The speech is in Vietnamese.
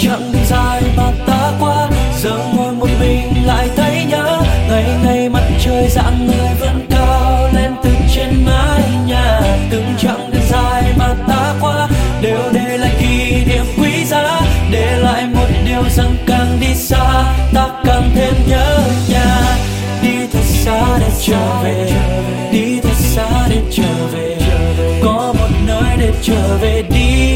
chặng đường dài mà ta qua, giờ ngồi một mình lại thấy nhớ. Ngày ngày mặt trời dạng người vẫn cao lên từ trên mái nhà. Từng chặng đường dài mà ta qua, đều để lại kỷ niệm quý giá. Để lại một điều rằng càng đi xa, ta càng thêm nhớ nhà. Đi thật xa để trở về, đi thật xa để trở về. Có một nơi để trở về, đi